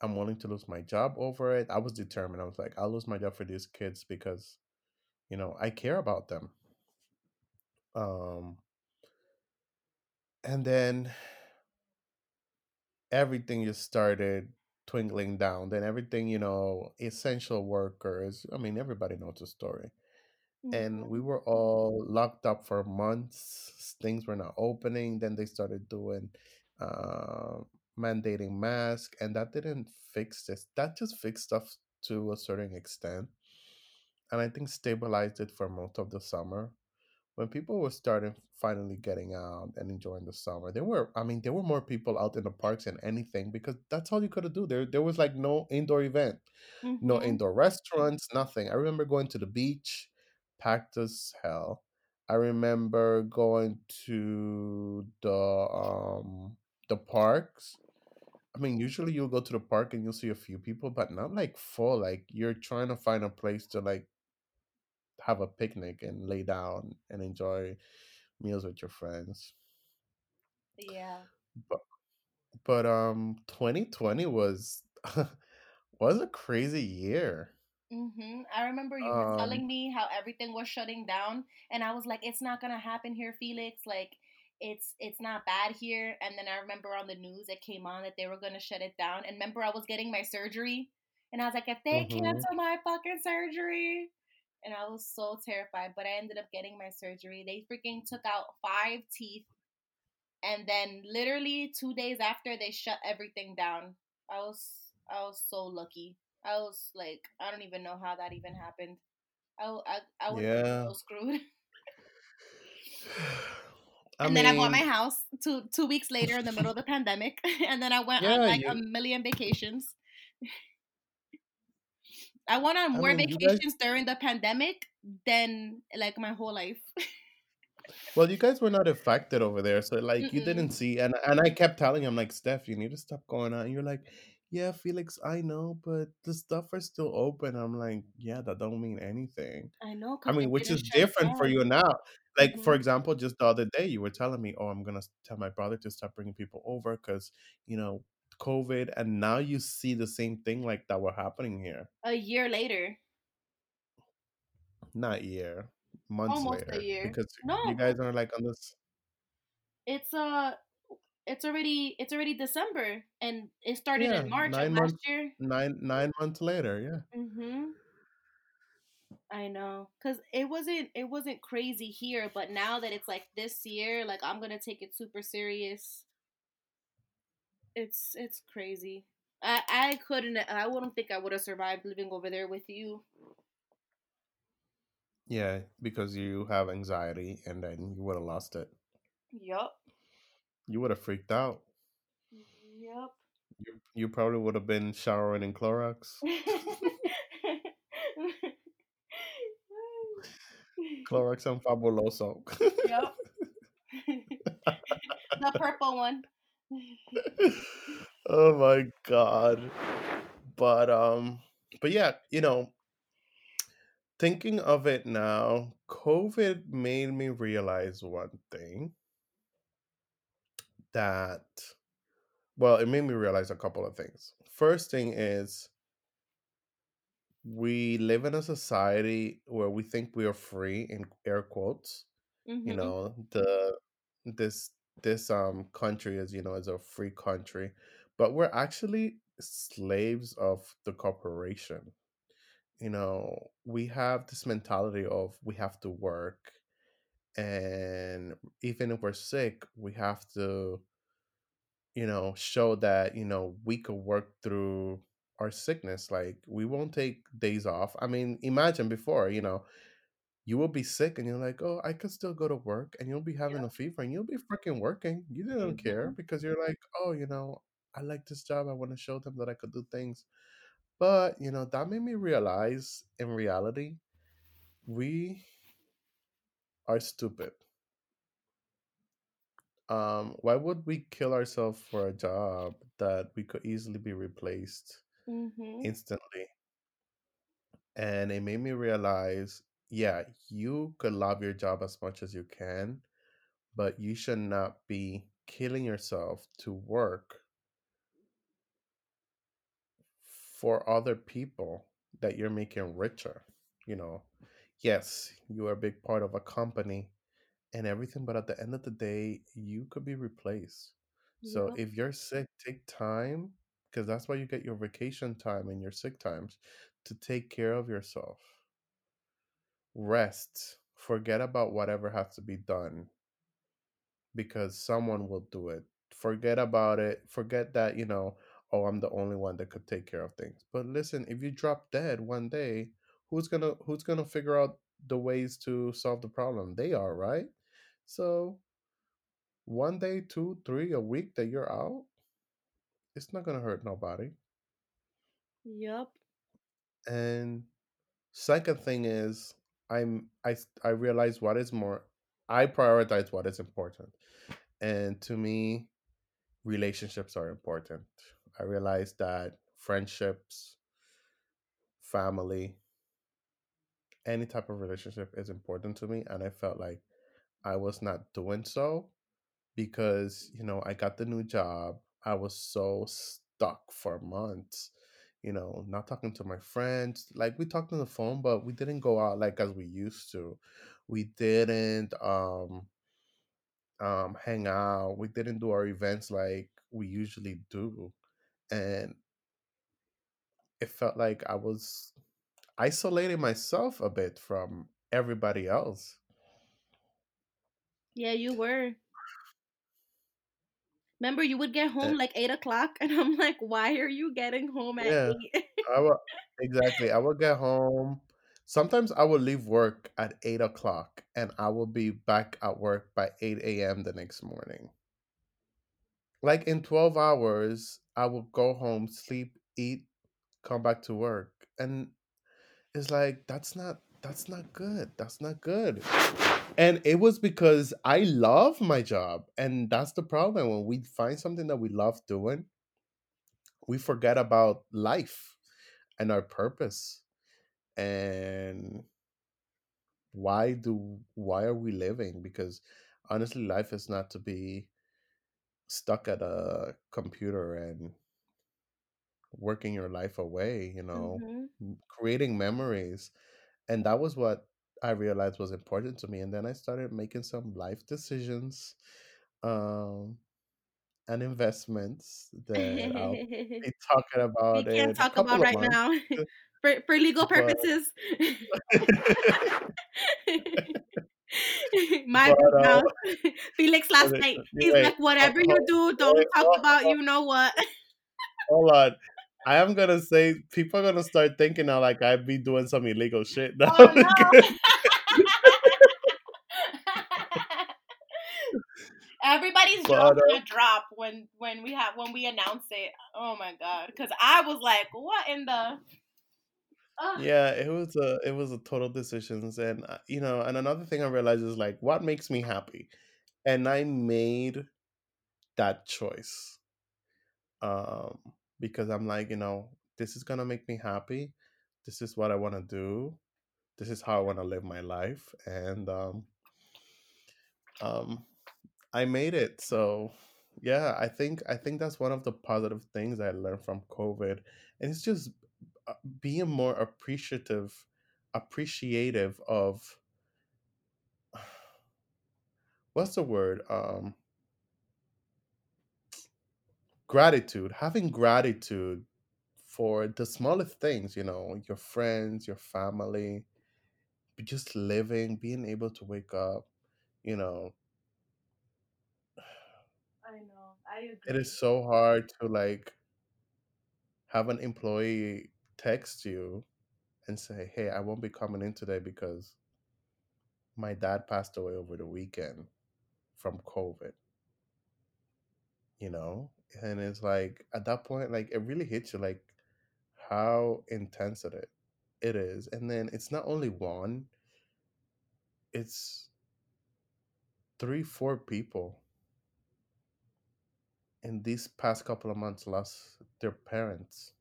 Speaker 1: I'm willing to lose my job over it. I was determined. I was like, I'll lose my job for these kids because, you know, I care about them. Um, and then everything just started twinkling down. Then everything, you know, essential workers, I mean, everybody knows the story. And we were all locked up for months. Things were not opening. Then they started doing uh, mandating masks, and that didn't fix this. That just fixed stuff to a certain extent. And I think stabilized it for most of the summer when people were starting finally getting out and enjoying the summer, there were I mean, there were more people out in the parks than anything because that's all you could do. There there was like no indoor event, no
Speaker 2: Mhm.
Speaker 1: indoor restaurants, nothing. I remember going to the beach, packed as hell. I remember going to the um the parks. I mean, usually you'll go to the park and you'll see a few people, but not like full. Like you're trying to find a place to like have a picnic and lay down and enjoy meals with your friends.
Speaker 2: Yeah.
Speaker 1: But but um 2020 was was a crazy year.
Speaker 2: Mhm. I remember you were
Speaker 1: Um
Speaker 2: telling me how everything was shutting down, and I was like, "It's not gonna happen here, Felix. Like, it's it's not bad here." And then I remember on the news it came on that they were gonna shut it down. And remember, I was getting my surgery, and I was like, "If they
Speaker 1: mhm.
Speaker 2: cancel my fucking surgery," and I was so terrified. But I ended up getting my surgery. They freaking took out five teeth, and then literally two days after, they shut everything down. I was I was so lucky. I was like, I don't even know how that even happened. I I, I been
Speaker 1: Yeah.
Speaker 2: so screwed.
Speaker 1: I
Speaker 2: And then I bought my house two two weeks later in the middle of the pandemic, and then I went on
Speaker 1: yeah,
Speaker 2: like a million vacations. I went on
Speaker 1: I
Speaker 2: more
Speaker 1: mean, you guys
Speaker 2: vacations during the pandemic than like my whole life.
Speaker 1: well, you guys were not affected over there, so like you didn't see and and I kept telling him like, "Steph, you need to stop going out." And you're like, "Yeah, Felix, I know, but the stuff are still open." I'm like, "Yeah, that don't mean anything."
Speaker 2: I know
Speaker 1: I mean, which is different for you now. Like, for
Speaker 2: hmm
Speaker 1: example, just the other day, you were telling me, "Oh, I'm gonna tell my brother to stop bringing people over because you know COVID," and now you see the same thing like that were happening here.
Speaker 2: A year later,
Speaker 1: Not year, months
Speaker 2: almost a
Speaker 1: later,
Speaker 2: year.
Speaker 1: because you guys are like on this.
Speaker 2: it's uh it's already it's already December and it started
Speaker 1: Yeah,
Speaker 2: in March of
Speaker 1: nine
Speaker 2: last
Speaker 1: months,
Speaker 2: year.
Speaker 1: nine nine months later. Yeah,
Speaker 2: Mhm. I know. Cuz it wasn't it wasn't crazy here, but now that it's like this year, like I'm going to take it super serious. It's it's crazy. I I couldn't I wouldn't think I would have survived living over there with you.
Speaker 1: yeah, because you have anxiety, and then you would have lost it.
Speaker 2: Yup.
Speaker 1: You would have freaked out.
Speaker 2: Yup.
Speaker 1: You you probably would have been showering in Clorox. Clorox and Fabuloso.
Speaker 2: yup. the purple one.
Speaker 1: oh my god. But um but yeah, you know, thinking of it now, COVID made me realize one thing that well, it made me realize a couple of things. First thing is we live in a society where we think we are free in air quotes. You
Speaker 2: mhm.
Speaker 1: know, the this this um country is, you know, is a free country, but we're actually slaves of the corporation you know, we have this mentality of we have to work, and even if we're sick, we have to, you know, show that, you know, we could work through our sickness. Like, we won't take days off. I mean, imagine before, you know, you will be sick and you're like, oh, I could still go to work, and you'll be having a fever and you'll be freaking working. You didn't care
Speaker 2: Mhm.
Speaker 1: because you're like, oh, you know, I like this job. I want to show them that I could do things. But, you know, that made me realize in reality, we are stupid. Um, why would we kill ourselves for a job that we could easily be replaced
Speaker 2: Mhm.
Speaker 1: instantly? And it made me realize, yeah, you could love your job as much as you can, but you should not be killing yourself to work for other people that you're making richer. You know, yes, you are a big part of a company and everything, but at the end of the day, you could be replaced. So
Speaker 2: Yep.
Speaker 1: if you're sick, take time because that's why you get your vacation time and your sick times to take care of yourself. Rest. Forget about whatever has to be done because someone will do it. Forget about it. Forget that, you know, oh, I'm the only one that could take care of things. But listen, if you drop dead one day, who's going to who's going to figure out the ways to solve the problem? They are, right? So, one day, two, three, a week that you're out, it's not going to hurt nobody.
Speaker 2: Yep.
Speaker 1: And second thing is I'm I I realize what is more I prioritize what is important. And to me, relationships are important. I realized that friendships, family, any type of relationship is important to me. And I felt like I was not doing so because, you know, I got the new job. I was so stuck for months, you know, not talking to my friends. Like we talked on the phone, but we didn't go out like as we used to. We didn't um um hang out. We didn't do our events like we usually do. And it felt like I was isolating myself a bit from everybody else.
Speaker 2: Yeah, you were. Remember, you would get
Speaker 1: Uh,
Speaker 2: home like eight o'clock, and I'm like, why are you getting home at
Speaker 1: Yeah,
Speaker 2: eight?
Speaker 1: I would exactly. I would get home. Sometimes I would leave work at eight o'clock, and I will be back at work by eight a.m. the next morning. Like in twelve hours, I will go home, sleep, eat, come back to work, and it's like that's not that's not good. That's not good. And it was because I love my job. And that's the problem. When we find something that we love doing, we forget about life and our purpose. And why do why are we living? Because honestly, life is not to be stuck at a computer and working your life away, you know,
Speaker 2: mm-hmm.
Speaker 1: creating memories. And that was what I realized was important to me. And then I started making some life decisions. Um and investments that I'll be talking about. we can't
Speaker 2: talk about right
Speaker 1: months.
Speaker 2: now for for legal purposes. My
Speaker 1: but uh.
Speaker 2: Felix last night, he's
Speaker 1: wait,
Speaker 2: like, whatever you do, don't talk about you know what.
Speaker 1: hold on. I am gonna say people are gonna start thinking now like I'd be doing some illegal shit now.
Speaker 2: Oh no. Everybody's jaw
Speaker 1: uh,
Speaker 2: gonna drop when when we have when we announce it. Oh my god! Because I was like, what in the?
Speaker 1: Yeah, it was a it was a total decisions, and uh, you know, and another thing I realized is like what makes me happy, and I made that choice um, because I'm like, you know, this is gonna make me happy. This is what I want to do. This is how I want to live my life, and um, um, I made it. So, yeah, I think I think that's one of the positive things I learned from COVID, and it's just uh, being more appreciative, appreciative of what's the word? Um, gratitude. Having gratitude for the smallest things. You know, your friends, your family, just living, being able to wake up, you know,
Speaker 2: I know. I
Speaker 1: it
Speaker 2: agree.
Speaker 1: is so hard to like have an employee text you and say, "Hey, I won't be coming in today because my dad passed away over the weekend from COVID." You know, and it's like at that point, like it really hits you. Like, how intense it it is And then it's not only one, it's three, four people in these past couple of months lost their parents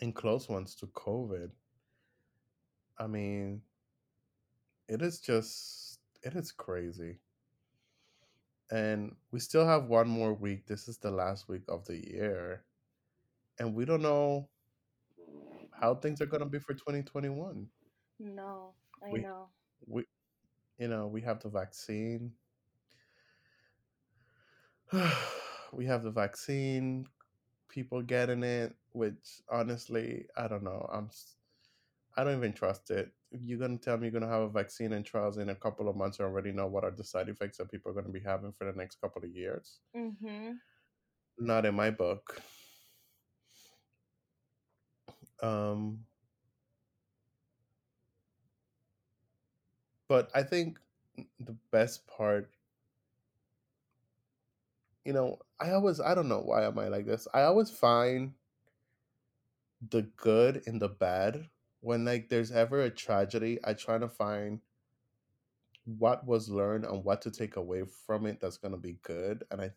Speaker 1: and close ones to COVID. I mean, it is just, it is crazy. And we still have one more week. This is the last week of the year. And we don't know how things are going to be for 2021.
Speaker 2: No, I
Speaker 1: We,
Speaker 2: know.
Speaker 1: we, you know, we have the vaccine. we have the vaccine. People getting it, which honestly, I don't know. I'm, I don't even trust it. You're gonna tell me you're gonna have a vaccine and trials in a couple of months. I already know what are the side effects that people are gonna be having for the next couple of years.
Speaker 2: Mhm.
Speaker 1: Not in my book. Um, but I think the best part, you know, I always, I don't know why am I like this. I always find the good in the bad. When like there's ever a tragedy, I try to find what was learned and what to take away from it that's gonna be good. And I,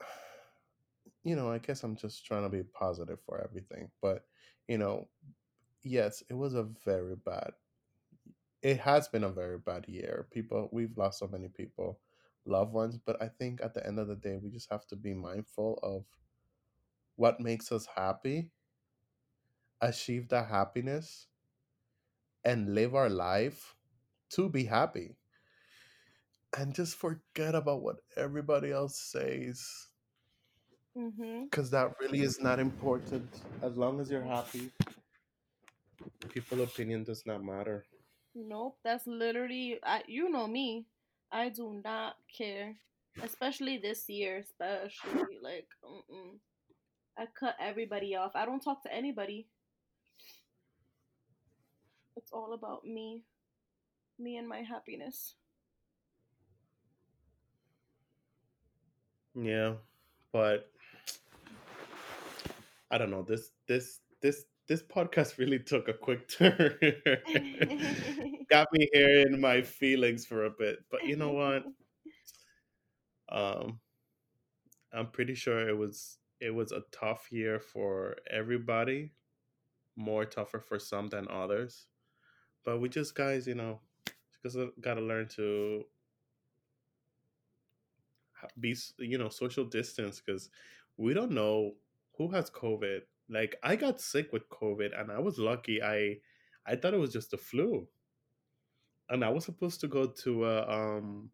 Speaker 1: you know, I guess I'm just trying to be positive for everything. But you know, yes, it was a very bad. It has been a very bad year. People, we've lost so many people, loved ones. But I think at the end of the day, we just have to be mindful of what makes us happy, achieve that happiness, and live our life to be happy and just forget about what everybody else says
Speaker 2: mm-hmm.
Speaker 1: because that really is not important as long as you're happy people opinion does not matter
Speaker 2: Nope, that's literally I you know me. I do not care. Especially this year, especially like mm-mm. I cut everybody off. I don't talk to anybody. It's all about me, me and my happiness.
Speaker 1: yeah but i don't know this this this this podcast really took a quick turn. Got me here in my feelings for a bit but you know what? Um i'm pretty sure it was it was a tough year for everybody more tougher for some than others but we just guys you know just gotta learn to be you know social distance because we don't know who has covid like i got sick with covid and i was lucky i i thought it was just a flu and i was supposed to go to uh, um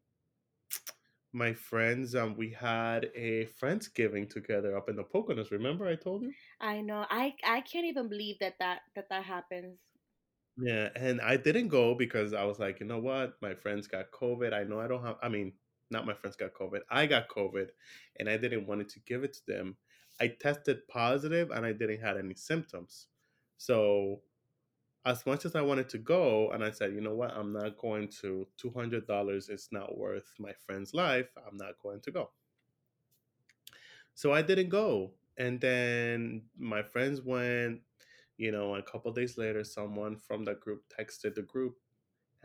Speaker 1: my friends and we had a friendsgiving together up in the poconos remember i told you
Speaker 2: I know. I I can't even believe that that that that happens.
Speaker 1: Yeah, and I didn't go because I was like, you know what? My friends got COVID. I know I don't have, I mean, not my friends got COVID. I got COVID and I didn't want to give it to them. I tested positive and I didn't have any symptoms. So, as much as I wanted to go, and I said, you know what? I'm not going to, $200 is not worth my friend's life. I'm not going to go. So, I didn't go. And then my friends went, you know, a couple days later, someone from the group texted the group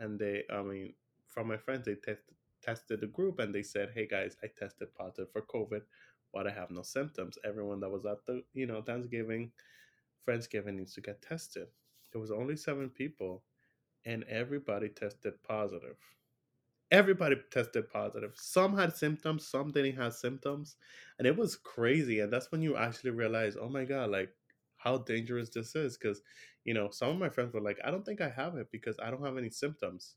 Speaker 1: and they i mean from my friends they test, tested the group and they said hey guys i tested positive for covid but i have no symptoms. Everyone that was at the you know thanksgiving friendsgiving needs to get tested. There was only seven people and everybody tested positive. Everybody tested positive. Some had symptoms some didn't have symptoms and it was crazy and that's when you actually realize oh my god like how dangerous this is because you know some of my friends were like i don't think i have it because i don't have any symptoms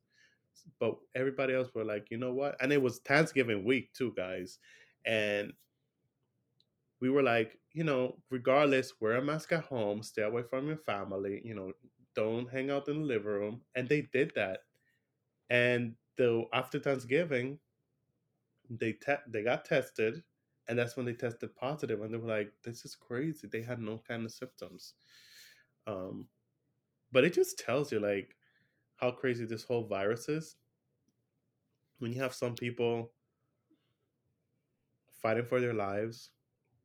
Speaker 1: but everybody else were like, you know what? And it was Thanksgiving week too, guys. And we were like, you know, regardless, wear a mask at home, stay away from your family, you know, don't hang out in the living room. And they did that. And the after Thanksgiving, they te- they got tested, and that's when they tested positive, and they were like, "This is crazy." They had no kind of symptoms. Um, but it just tells you like how crazy this whole virus is. When you have some people fighting for their lives,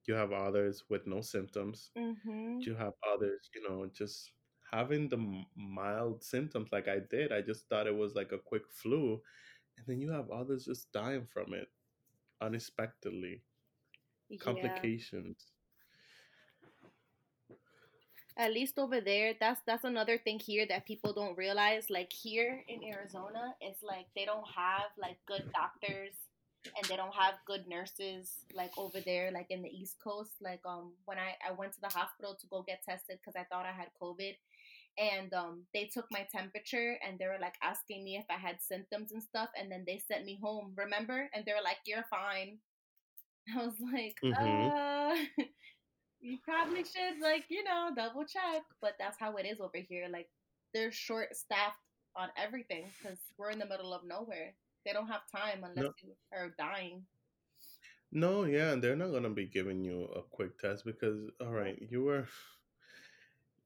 Speaker 1: You have others with no symptoms.
Speaker 2: Mhm.
Speaker 1: You have others, you know, just having the mild symptoms like I did. I just thought it was like a quick flu. And then you have others just dying from it unexpectedly.
Speaker 2: Yeah.
Speaker 1: Complications.
Speaker 2: At least over there, that's that's another thing here that people don't realize. Like here in Arizona, it's like they don't have like good doctors and they don't have good nurses like over there like in the east coast like um when i i went to the hospital to go get tested because i thought i had covid and um they took my temperature and they were like asking me if i had symptoms and stuff and then they sent me home remember and they were like you're fine i was like
Speaker 1: hmm
Speaker 2: uh you probably should like you know double check but that's how it is over here like they're short staffed on everything because we're in the middle of nowhere they don't have time unless
Speaker 1: No,
Speaker 2: you are dying
Speaker 1: no, yeah, and they're not gonna be giving you a quick test because, all right, you were,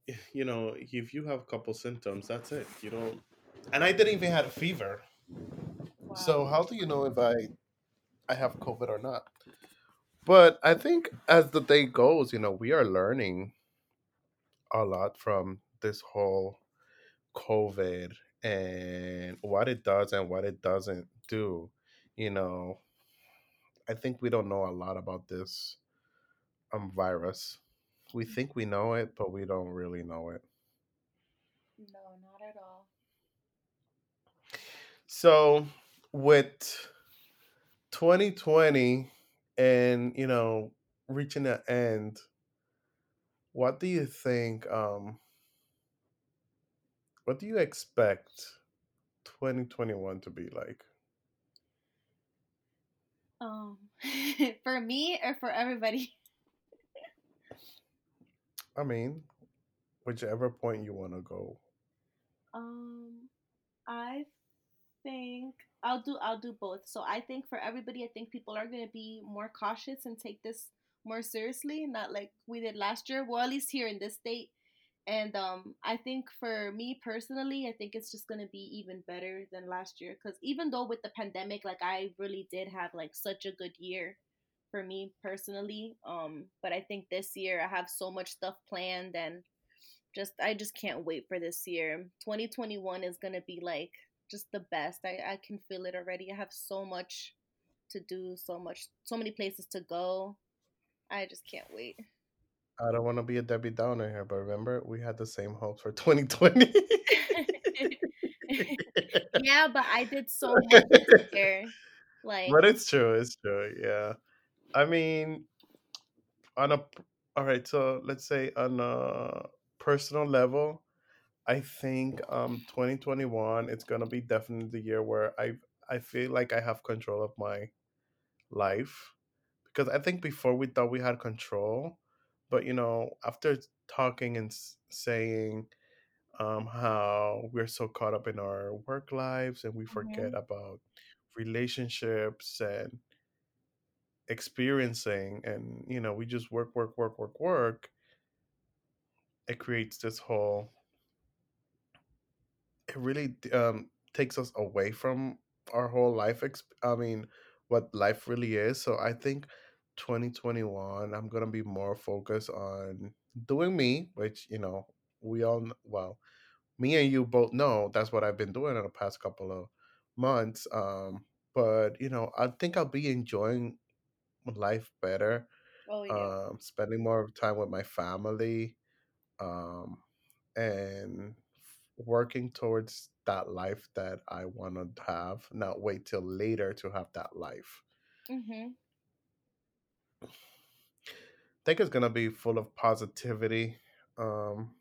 Speaker 1: you know, if you have a couple symptoms, that's it. You don't. And I didn't even have a fever. So how do you know if I I have COVID or not? But I think as the day goes, you know, we are learning a lot from this whole COVID and what it does and what it doesn't do. You know, I think we don't know a lot about this um virus. We think we know it, but we don't really know it.
Speaker 2: no not at all
Speaker 1: So with 2020 and you know reaching the end, what do you think? Um, what do you expect 2021 to be like?
Speaker 2: Um, for me or for everybody?
Speaker 1: I mean, whichever point you want to go.
Speaker 2: Um, I think I'll do I'll do both. So I think for everybody, I think people are gonna be more cautious and take this more seriously, not like we did last year. Well, at least here in this state. And um, I think for me personally, I think it's just gonna be even better than last year. Cause even though with the pandemic, like I really did have like such a good year for me personally. Um, but I think this year I have so much stuff planned and just I just can't wait for this year. 2021 is to be like just the best. I I can feel it already. I have so much to do, so much so many places to go. I just can't wait.
Speaker 1: I don't want to be a Debbie Downer here, but remember we had the same hopes for 2020.
Speaker 2: yeah, but I did so much this year. Like,
Speaker 1: but it's true, it's true. Yeah. I mean, on a all right. so let's say on a personal level, I think um 2021 it's going to be definitely the year where I I feel like I have control of my life because I think before we thought we had control, but you know, after talking and saying um, how we're so caught up in our work lives and we forget
Speaker 2: mhm,
Speaker 1: about relationships and experiencing, and you know, we just work, work, work, work, work. It creates this whole. It really um, takes us away from our whole life. Exp- I mean, what life really is. So I think 2021, I'm gonna be more focused on doing me, which you know we all kn- well, me and you both know that's what I've been doing in the past couple of months. Um, but you know, I think I'll be enjoying life better,
Speaker 2: oh yeah.
Speaker 1: um, spending more time with my family, um, and working towards that life that I want to have, not wait till later to have that life.
Speaker 2: Mhm.
Speaker 1: I think it's gonna be full of positivity. Um,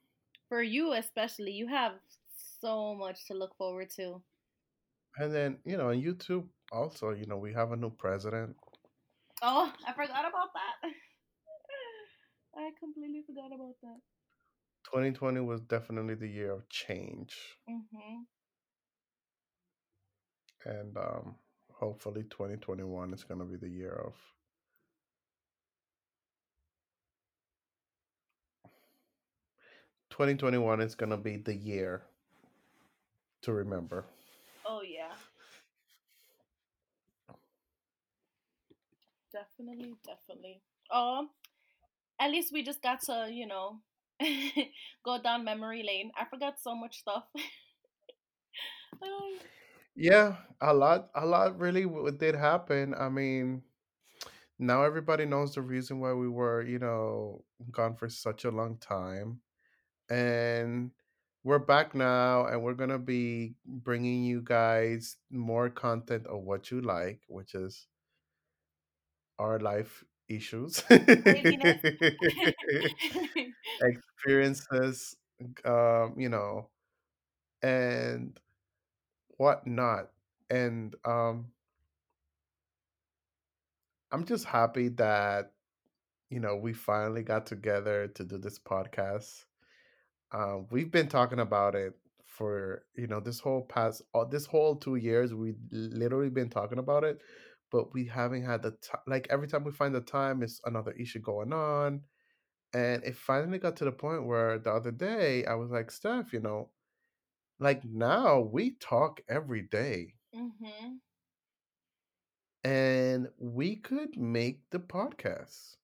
Speaker 2: For you especially, you have so much to look forward to.
Speaker 1: and then, you know, on YouTube also, you know, we have a new president.
Speaker 2: Oh, I forgot about that. I completely forgot about that.
Speaker 1: 2020 was definitely the year of change.
Speaker 2: Mhm.
Speaker 1: And um, hopefully 2021 is gonna be the year of 2021 is gonna be the year to remember.
Speaker 2: Oh yeah. Definitely, definitely. Oh, at least we just got to, you know, go down memory lane. I forgot so much stuff.
Speaker 1: Yeah, a lot, a lot really did happen. I mean, now everybody knows the reason why we were, you know, gone for such a long time. And we're back now, and we're gonna be bringing you guys more content of what you like, which is our life issues, experiences, um, you know, and whatnot. And um, I'm just happy that you know we finally got together to do this podcast. Um, we've been talking about it for you know this whole past uh, this whole two years. We literally been talking about it, but we haven't had the time. Like every time we find the time, it's another issue going on, and it finally got to the point where the other day I was like, Steph, you know, like now we talk every day,
Speaker 2: mhm.
Speaker 1: and we could make the podcast.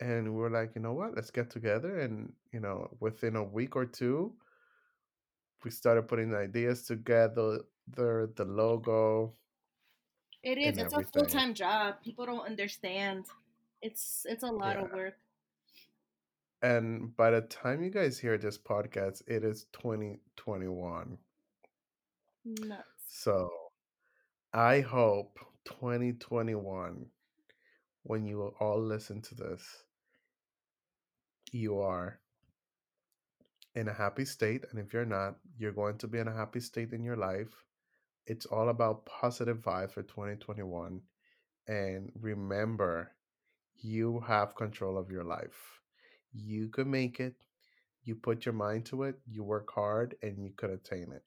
Speaker 1: And we're like, you know what? Let's get together, and you know, within a week or two, we started putting the ideas together, the the logo
Speaker 2: It is. It's a full time job. People don't understand. It's it's a lot
Speaker 1: Yeah.
Speaker 2: of work.
Speaker 1: And by the time you guys hear this podcast, it is 2021.
Speaker 2: Nuts.
Speaker 1: So I hope 2021, when you all listen to this, you are in a happy state. And if you're not, you're going to be in a happy state in your life. It's all about positive vibes for 2021. And remember, you have control of your life. You can make it. You put your mind to it, you work hard, and you could attain it.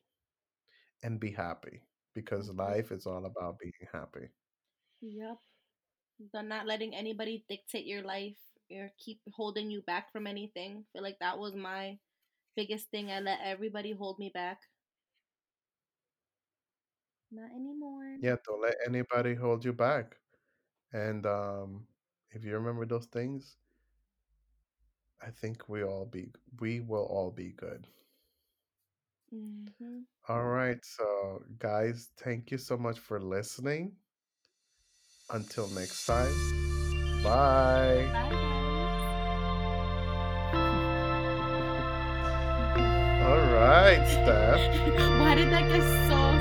Speaker 1: And be happy because
Speaker 2: Mhm.
Speaker 1: life is all about being happy.
Speaker 2: Yep. The not letting anybody dictate your life or keep holding you back from anything. I feel like that was my biggest thing. I let everybody hold me back. Not anymore.
Speaker 1: Yeah, don't let anybody hold you back. And um, if you remember those things, I think we all be we will all be good.
Speaker 2: hmm
Speaker 1: All right, so guys, thank you so much for listening. Until next time, bye.
Speaker 2: Bye,
Speaker 1: All right. Steph.
Speaker 2: Why did that get so sad? I don't